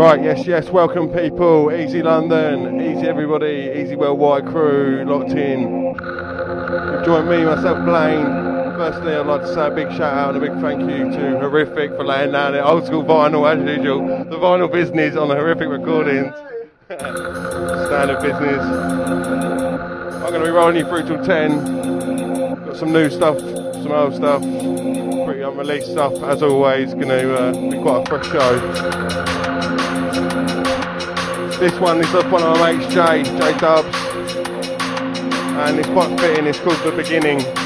Right, yes, yes, welcome people. Easy London, easy everybody, easy worldwide crew, locked in. Join me, myself, Blaine. Firstly, I'd like to say a big shout out and a big thank you to Horrific for laying down the Old school vinyl, as usual. The vinyl business on the Horrific recordings. Standard business. I'm going to be rolling you through till 10. Got some new stuff, some old stuff, pretty unreleased stuff, as always. Going to uh, be quite a fresh show. This one is off one of my mates, Jay, Jay Dubz. And it's quite fitting, it's called The Beginning.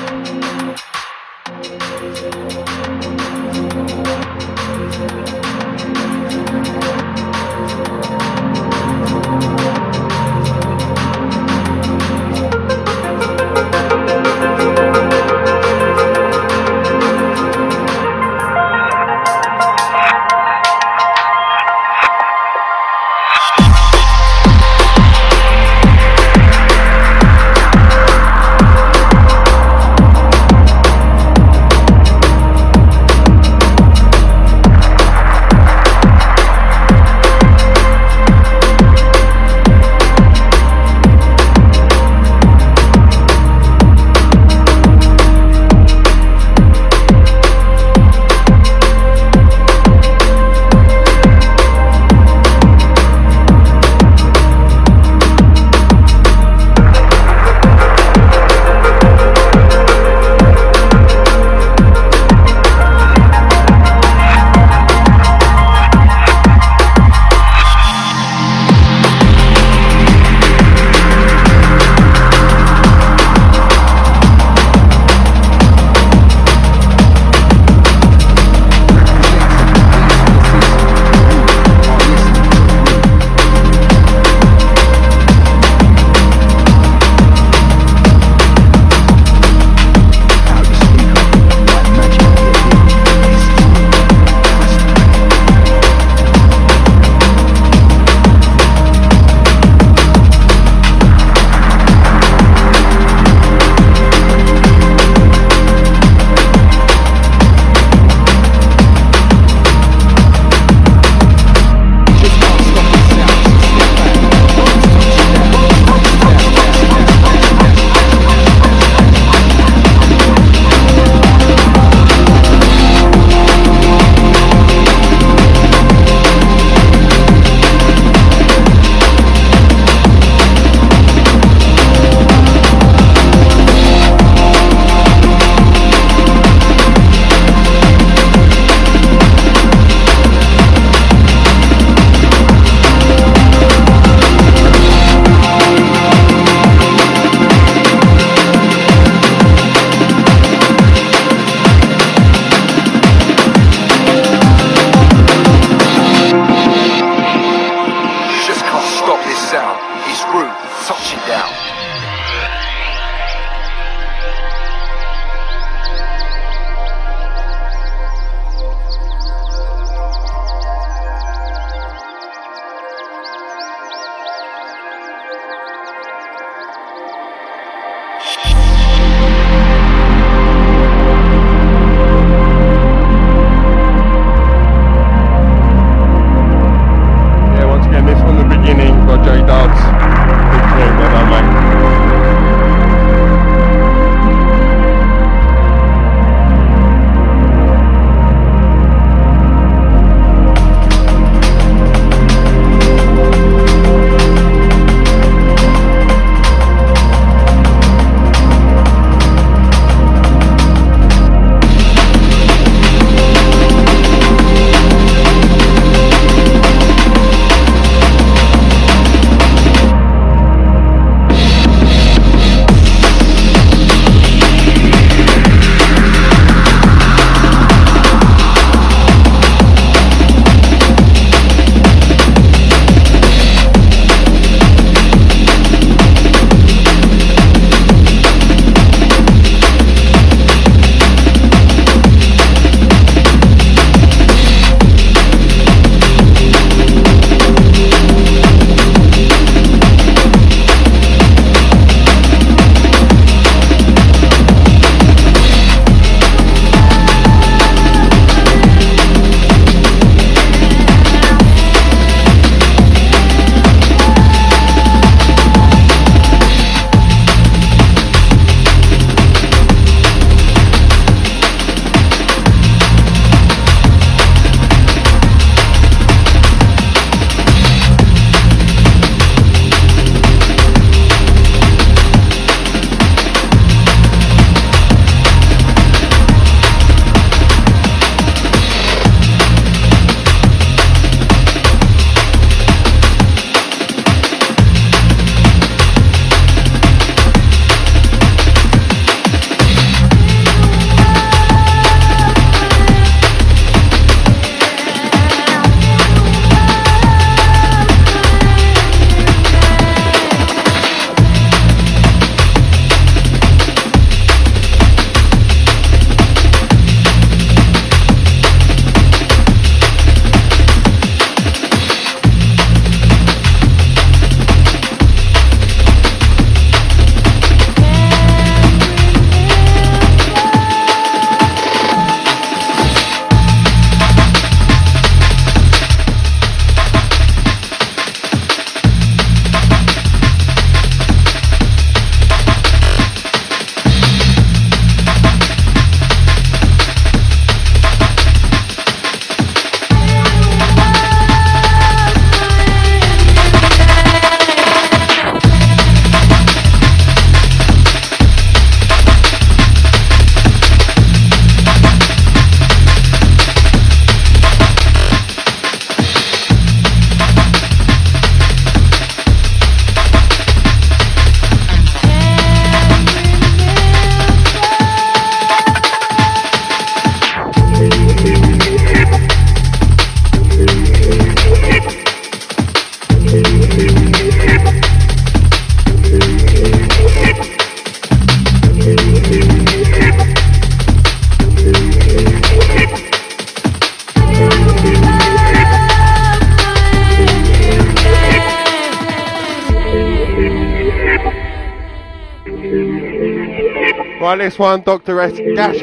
This one, Dr. S. Dash 8.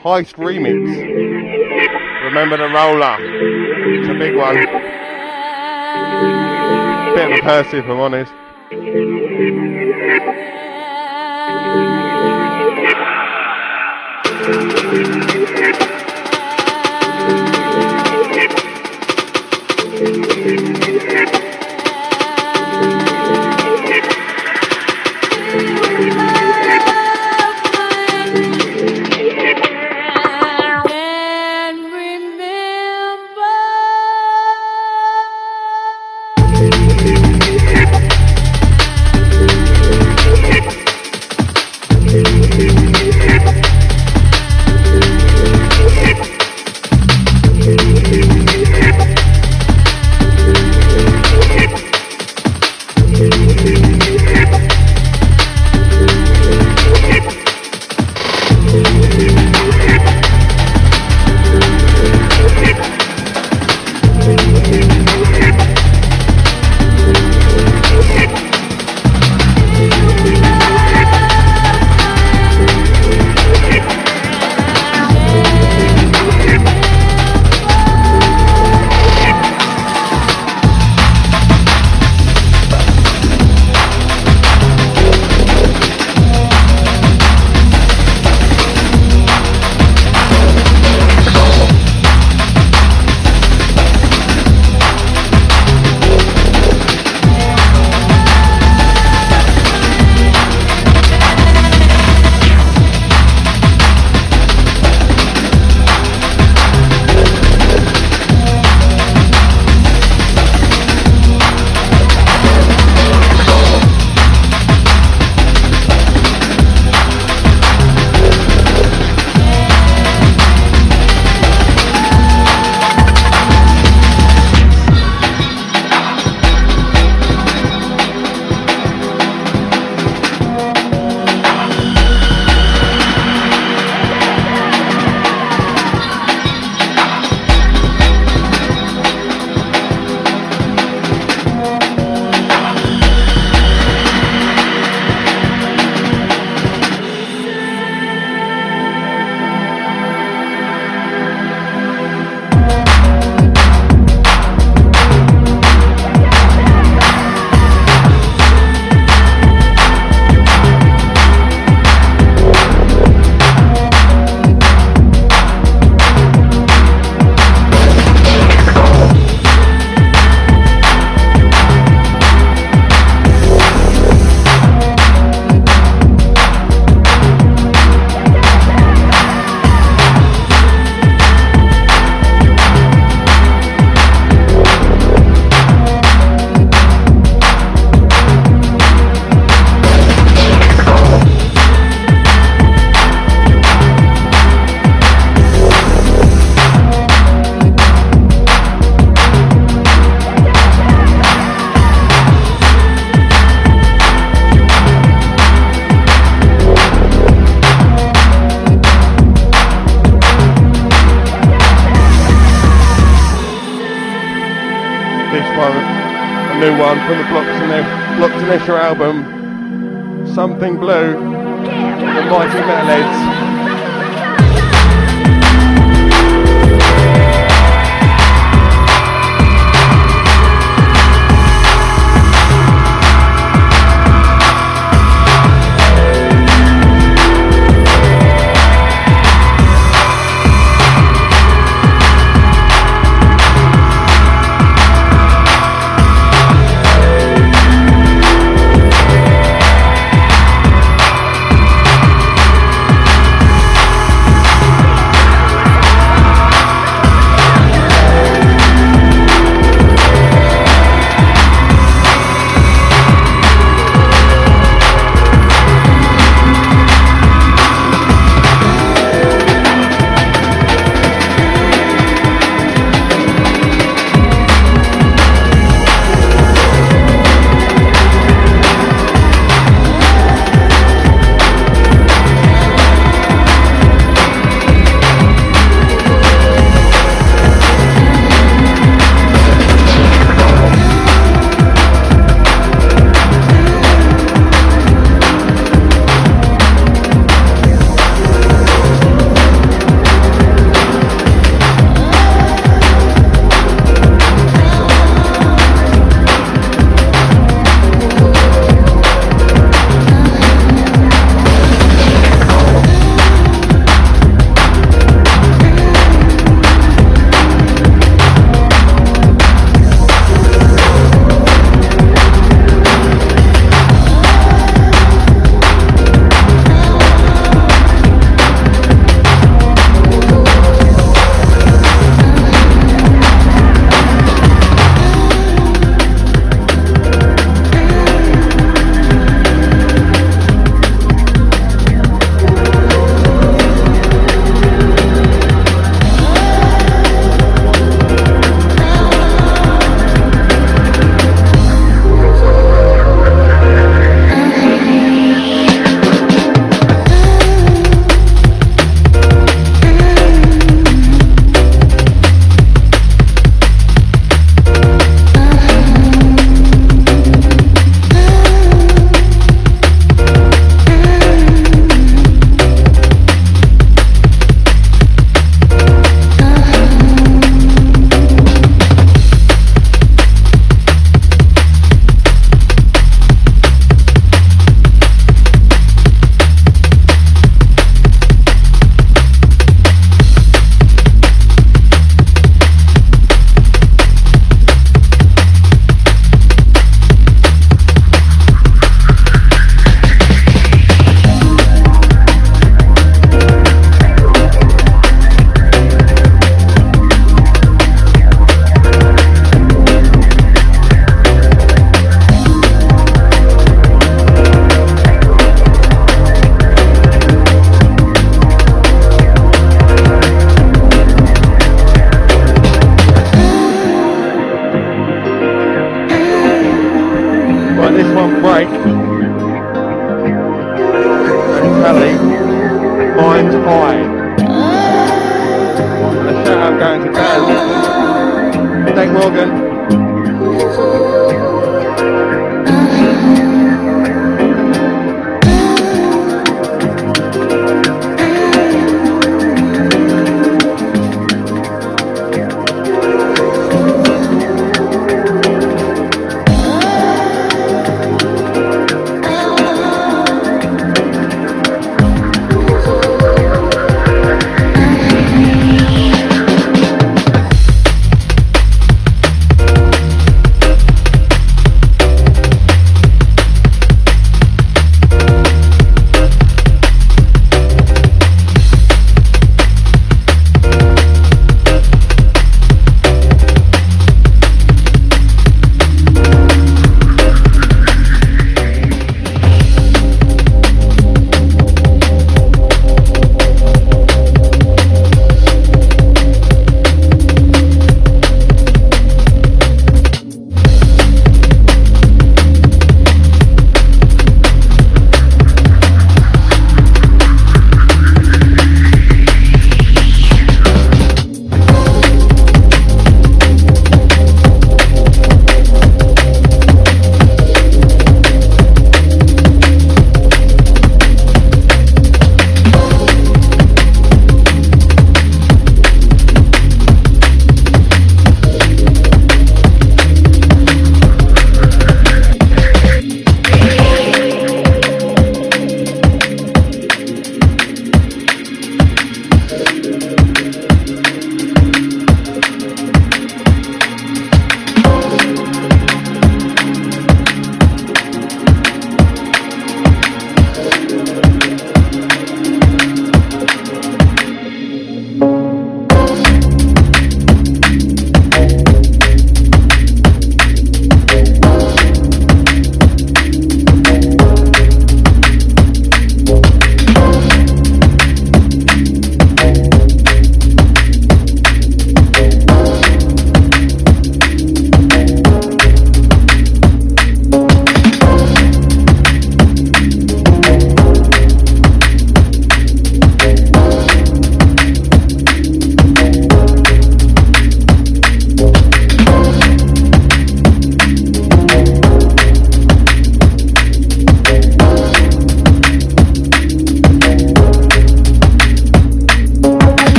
Heist Remix. Remember the roller. It's a big one. Bit of a Percy, if I'm honest.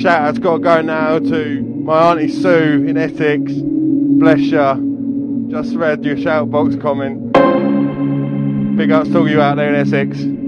Shout out's got to go now to my Auntie Sue in Essex. Bless you. Just read your shout box comment. Big ups to you out there in Essex.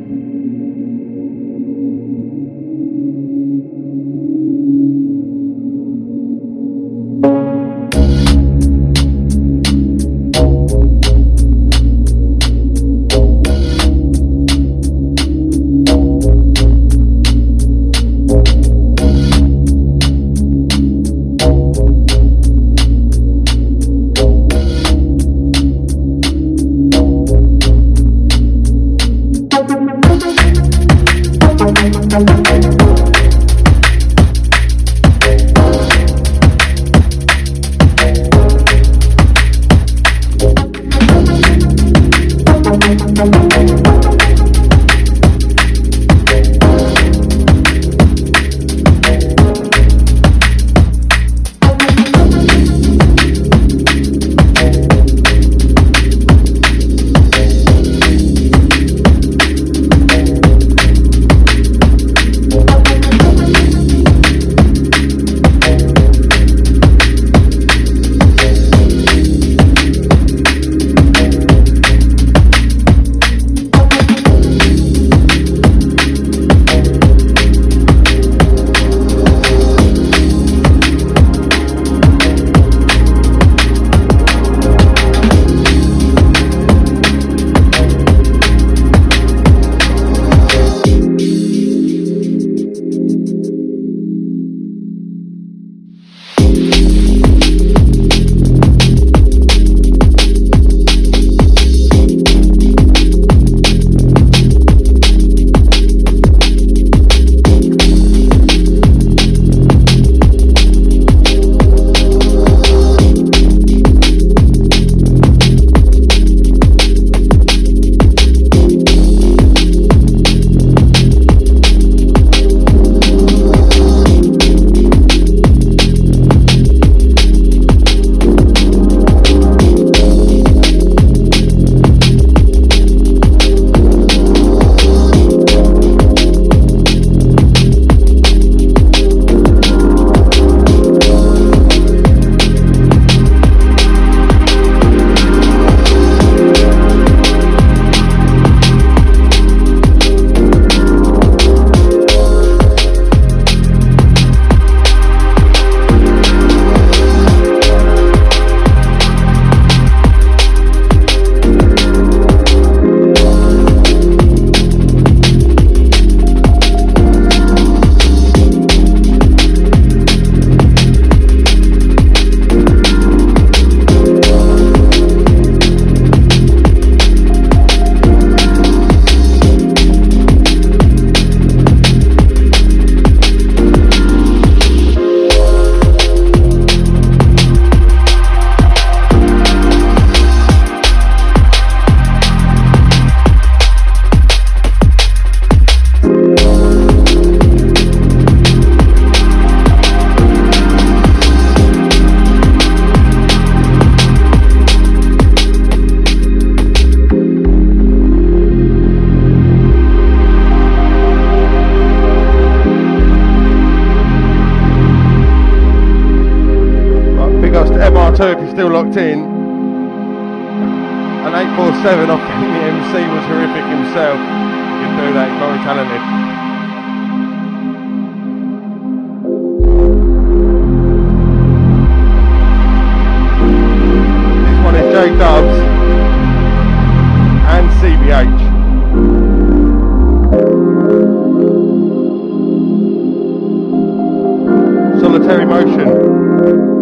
Solitary motion.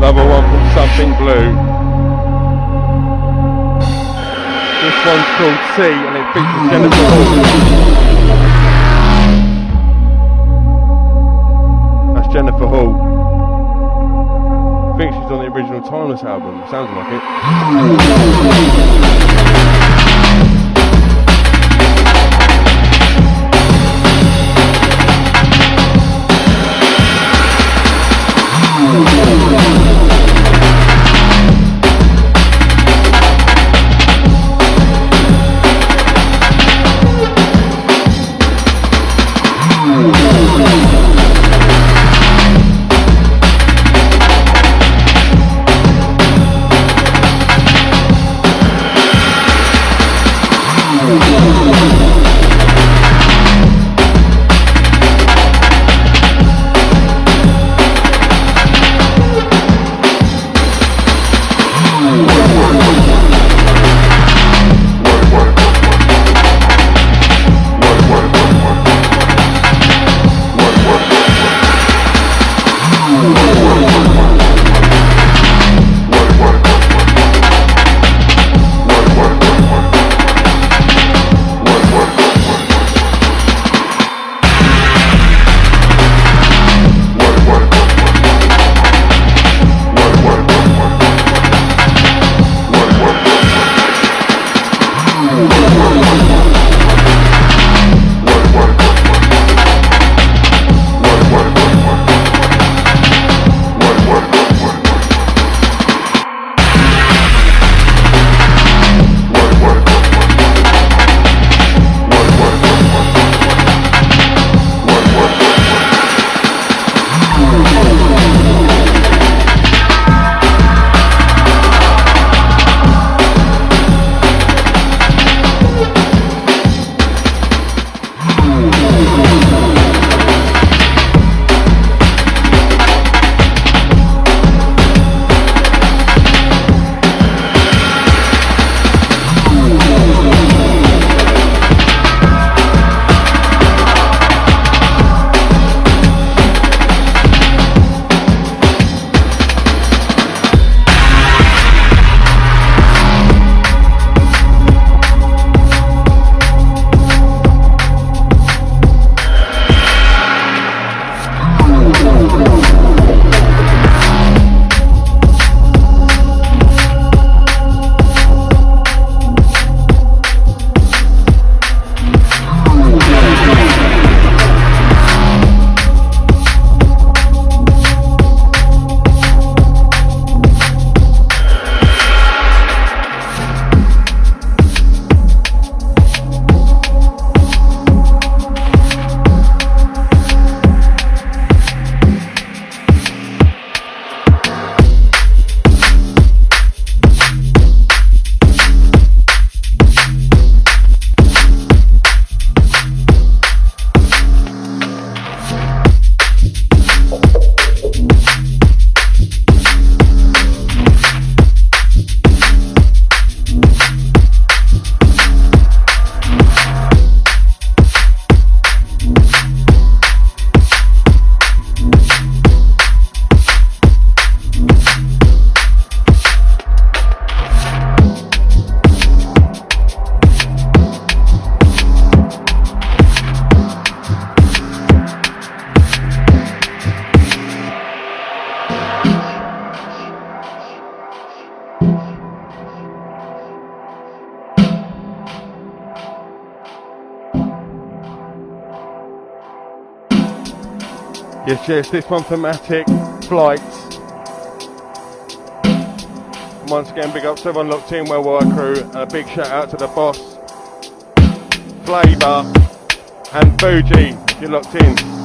Level one from Something Blue. This one's called Sea and it features Jennifer That's Jennifer Hall. I think she's on the original Timeless album, sounds like it. Yes, yes, this one thematic flights. Once again, big up to everyone locked in, Worldwide Crew, and a big shout out to the boss, Flavor, and Fuji, you're locked in.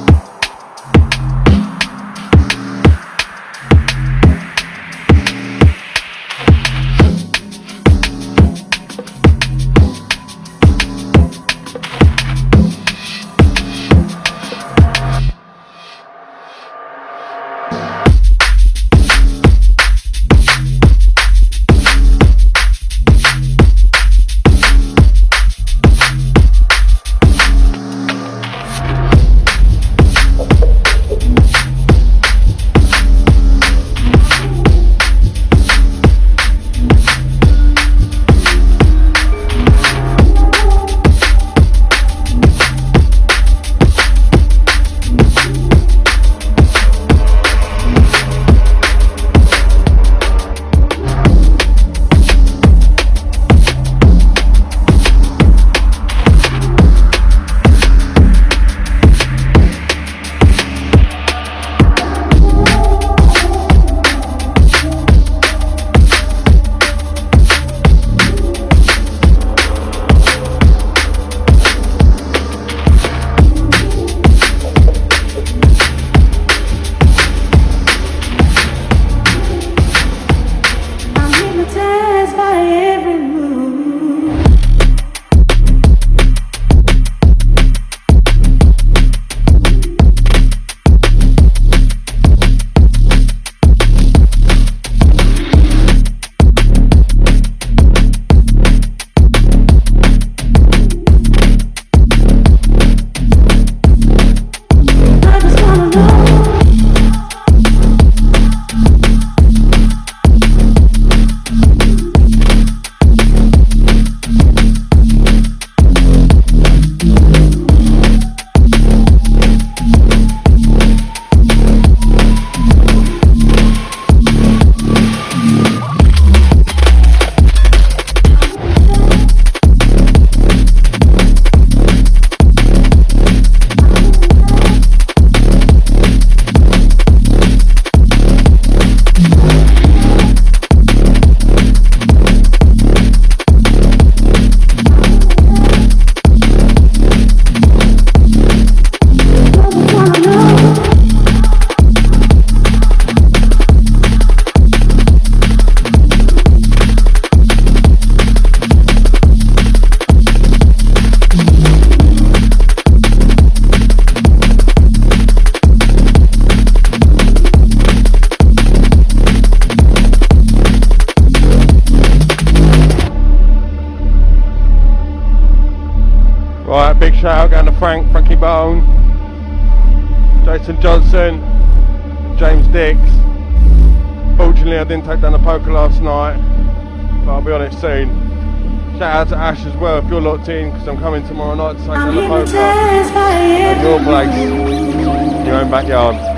Out going to Frank, Frankie Bone, Jason Johnson, James Dix. Fortunately I didn't take down the poker last night but I'll be on it soon. Shout out to Ash as well if you're locked in because I'm coming tomorrow night to take down the poker at your place, your own backyard.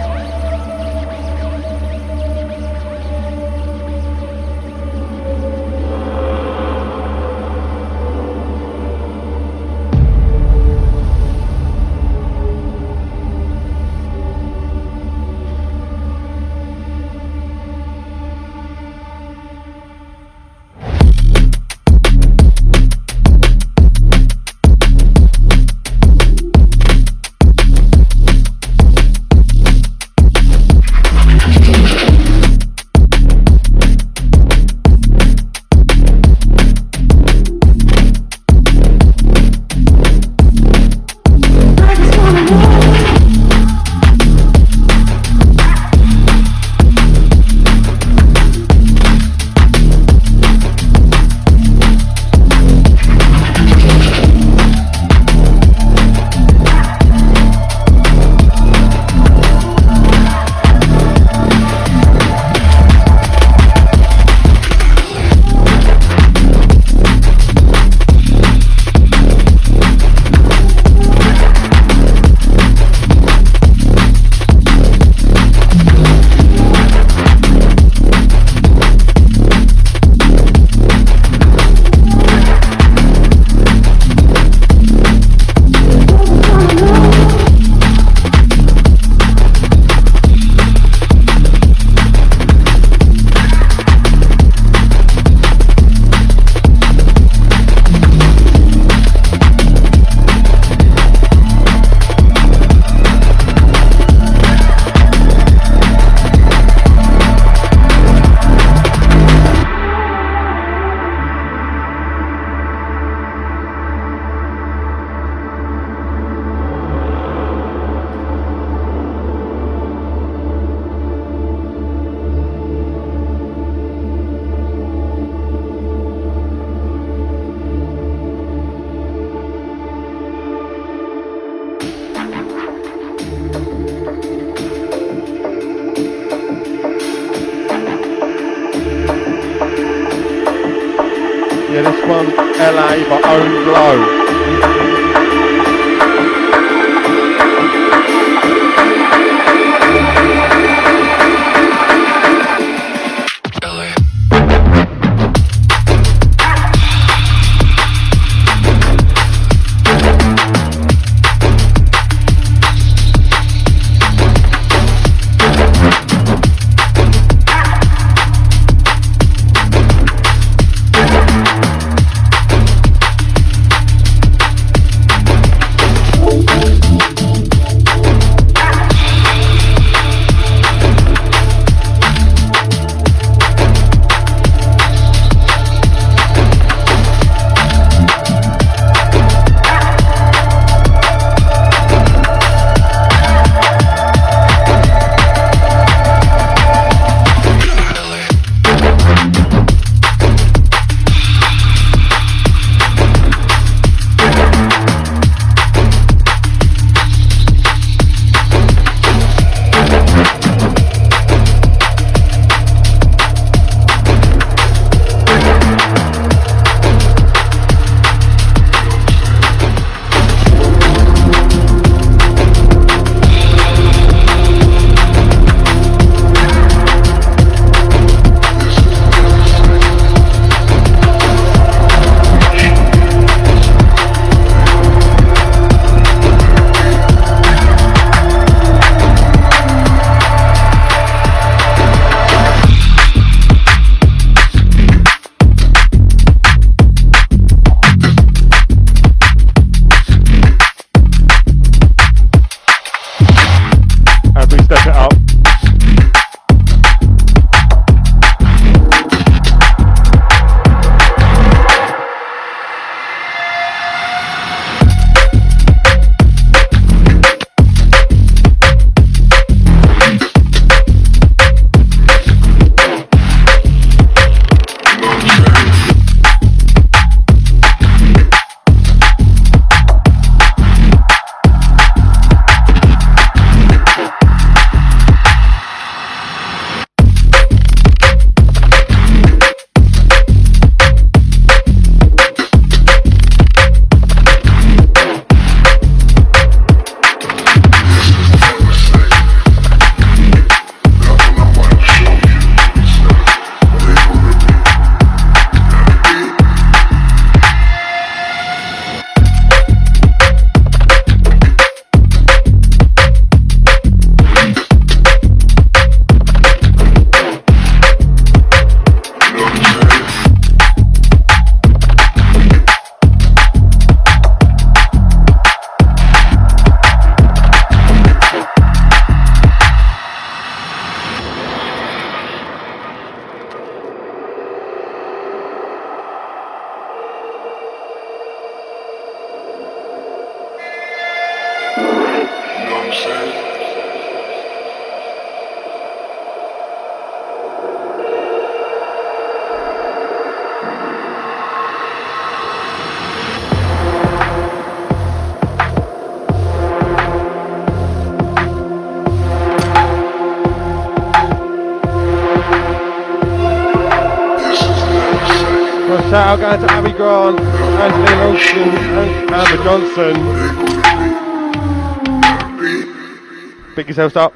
To Anthony Wilson, and Amber Johnson. Pick yourselves up.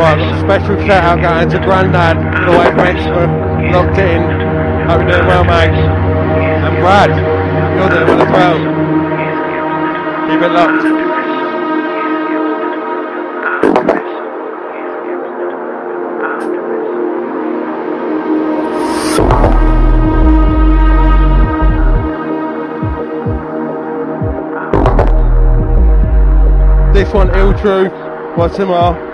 Right, a special shout out going to Grandad, all the way from locked in. Hope you're doing well, mate. And Brad, you're doing well as well. Keep it locked. This one, Ill Truth, by Timar.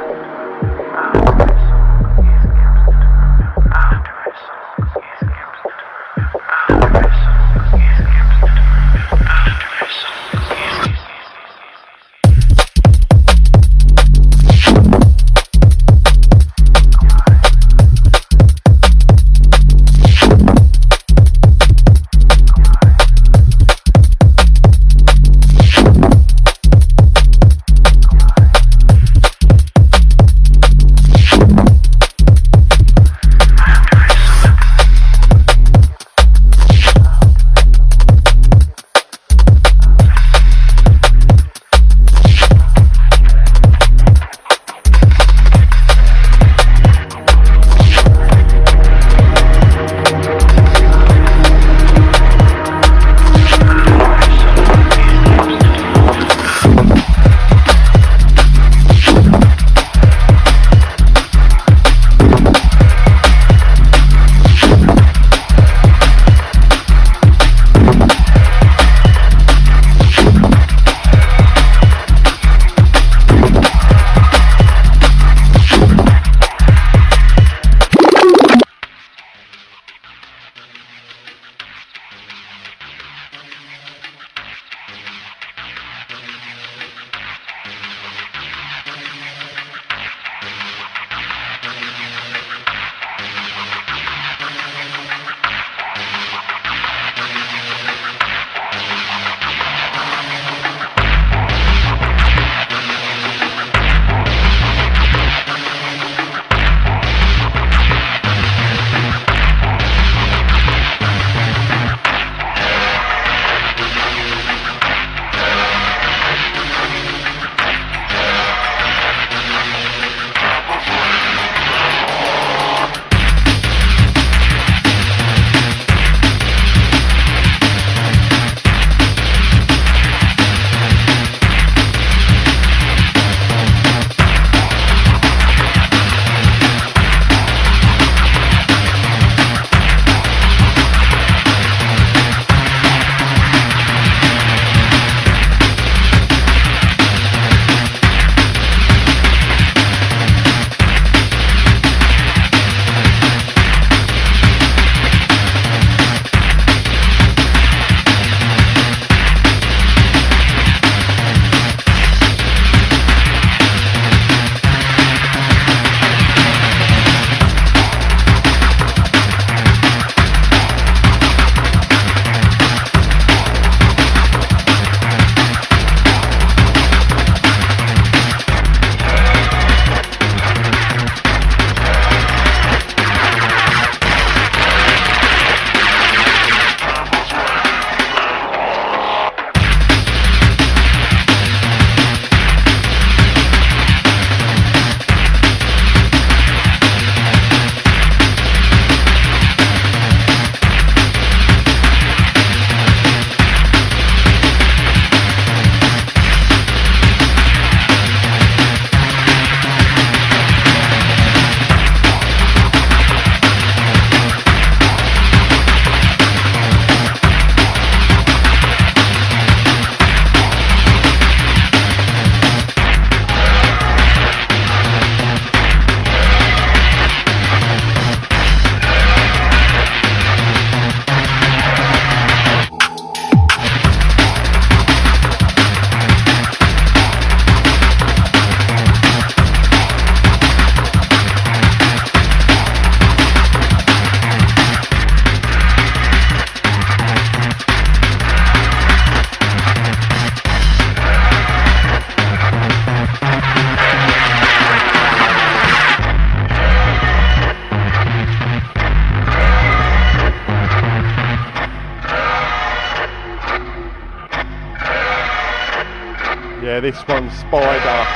This one, Spider.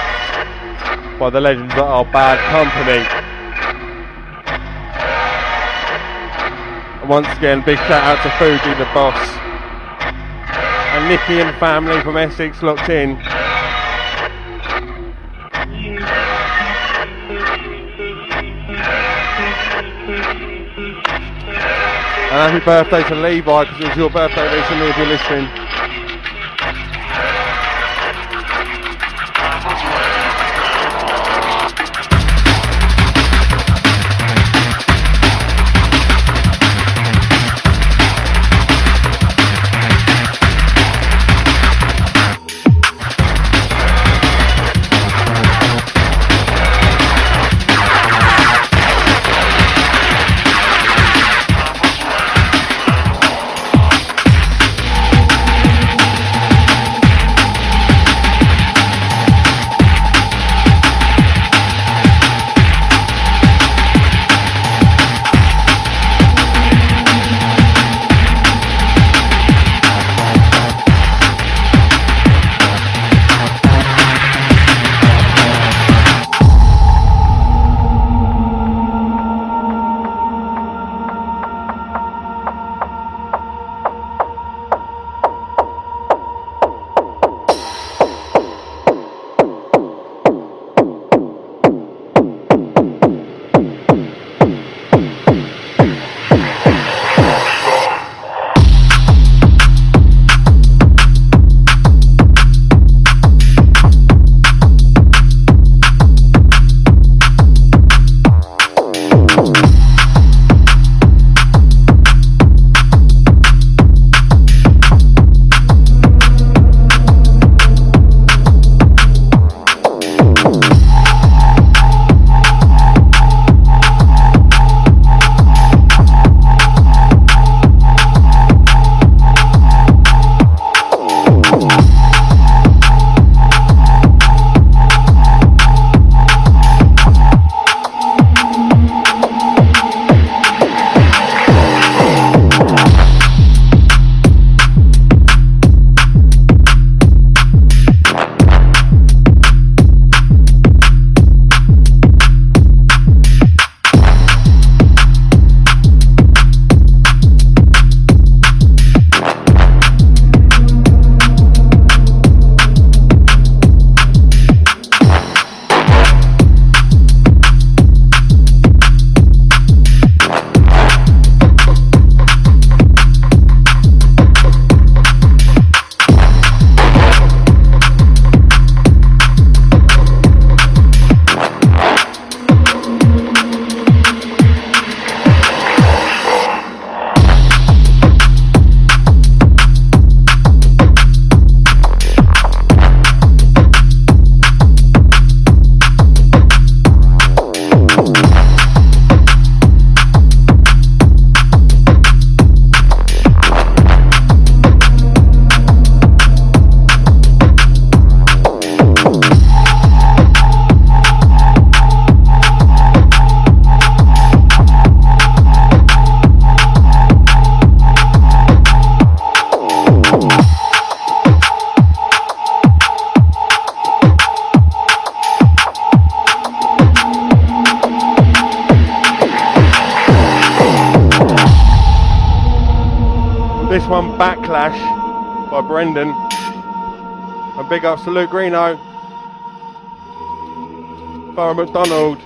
by the legends that are Bad Company. And once again, big shout out to Fuji the boss and Nikki and family from Essex locked in. And happy birthday to Levi because it was your birthday recently if you're listening. Brendan. And big ups to Luke Greeno, Farah McDonald,